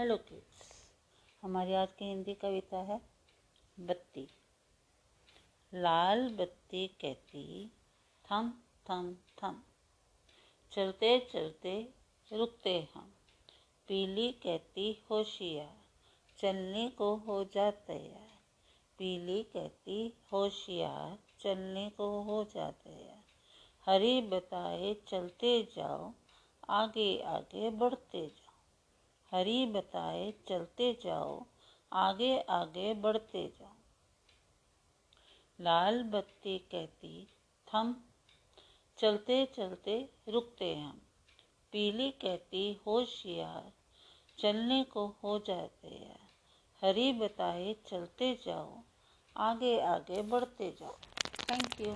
Hello kids हमारी आज की हिंदी कविता है, बत्ती। लाल बत्ती कहती, थम थम थम। चलते चलते रुकते हम। पीली कहती, होशियार। चलने को हो जाते यार पीली कहती, होशियार। चलने को हो जाते यार हरी बताए, चलते जाओ। आगे आगे बढ़ते जाओ। हरी बताए चलते जाओ, आगे आगे बढ़ते जाओ। लाल बत्ती कहती, थम, चलते चलते रुकते हम। पीली कहती, होशियार, चलने को हो जाते यार हरी बताए चलते जाओ, आगे आगे बढ़ते जाओ। Thank you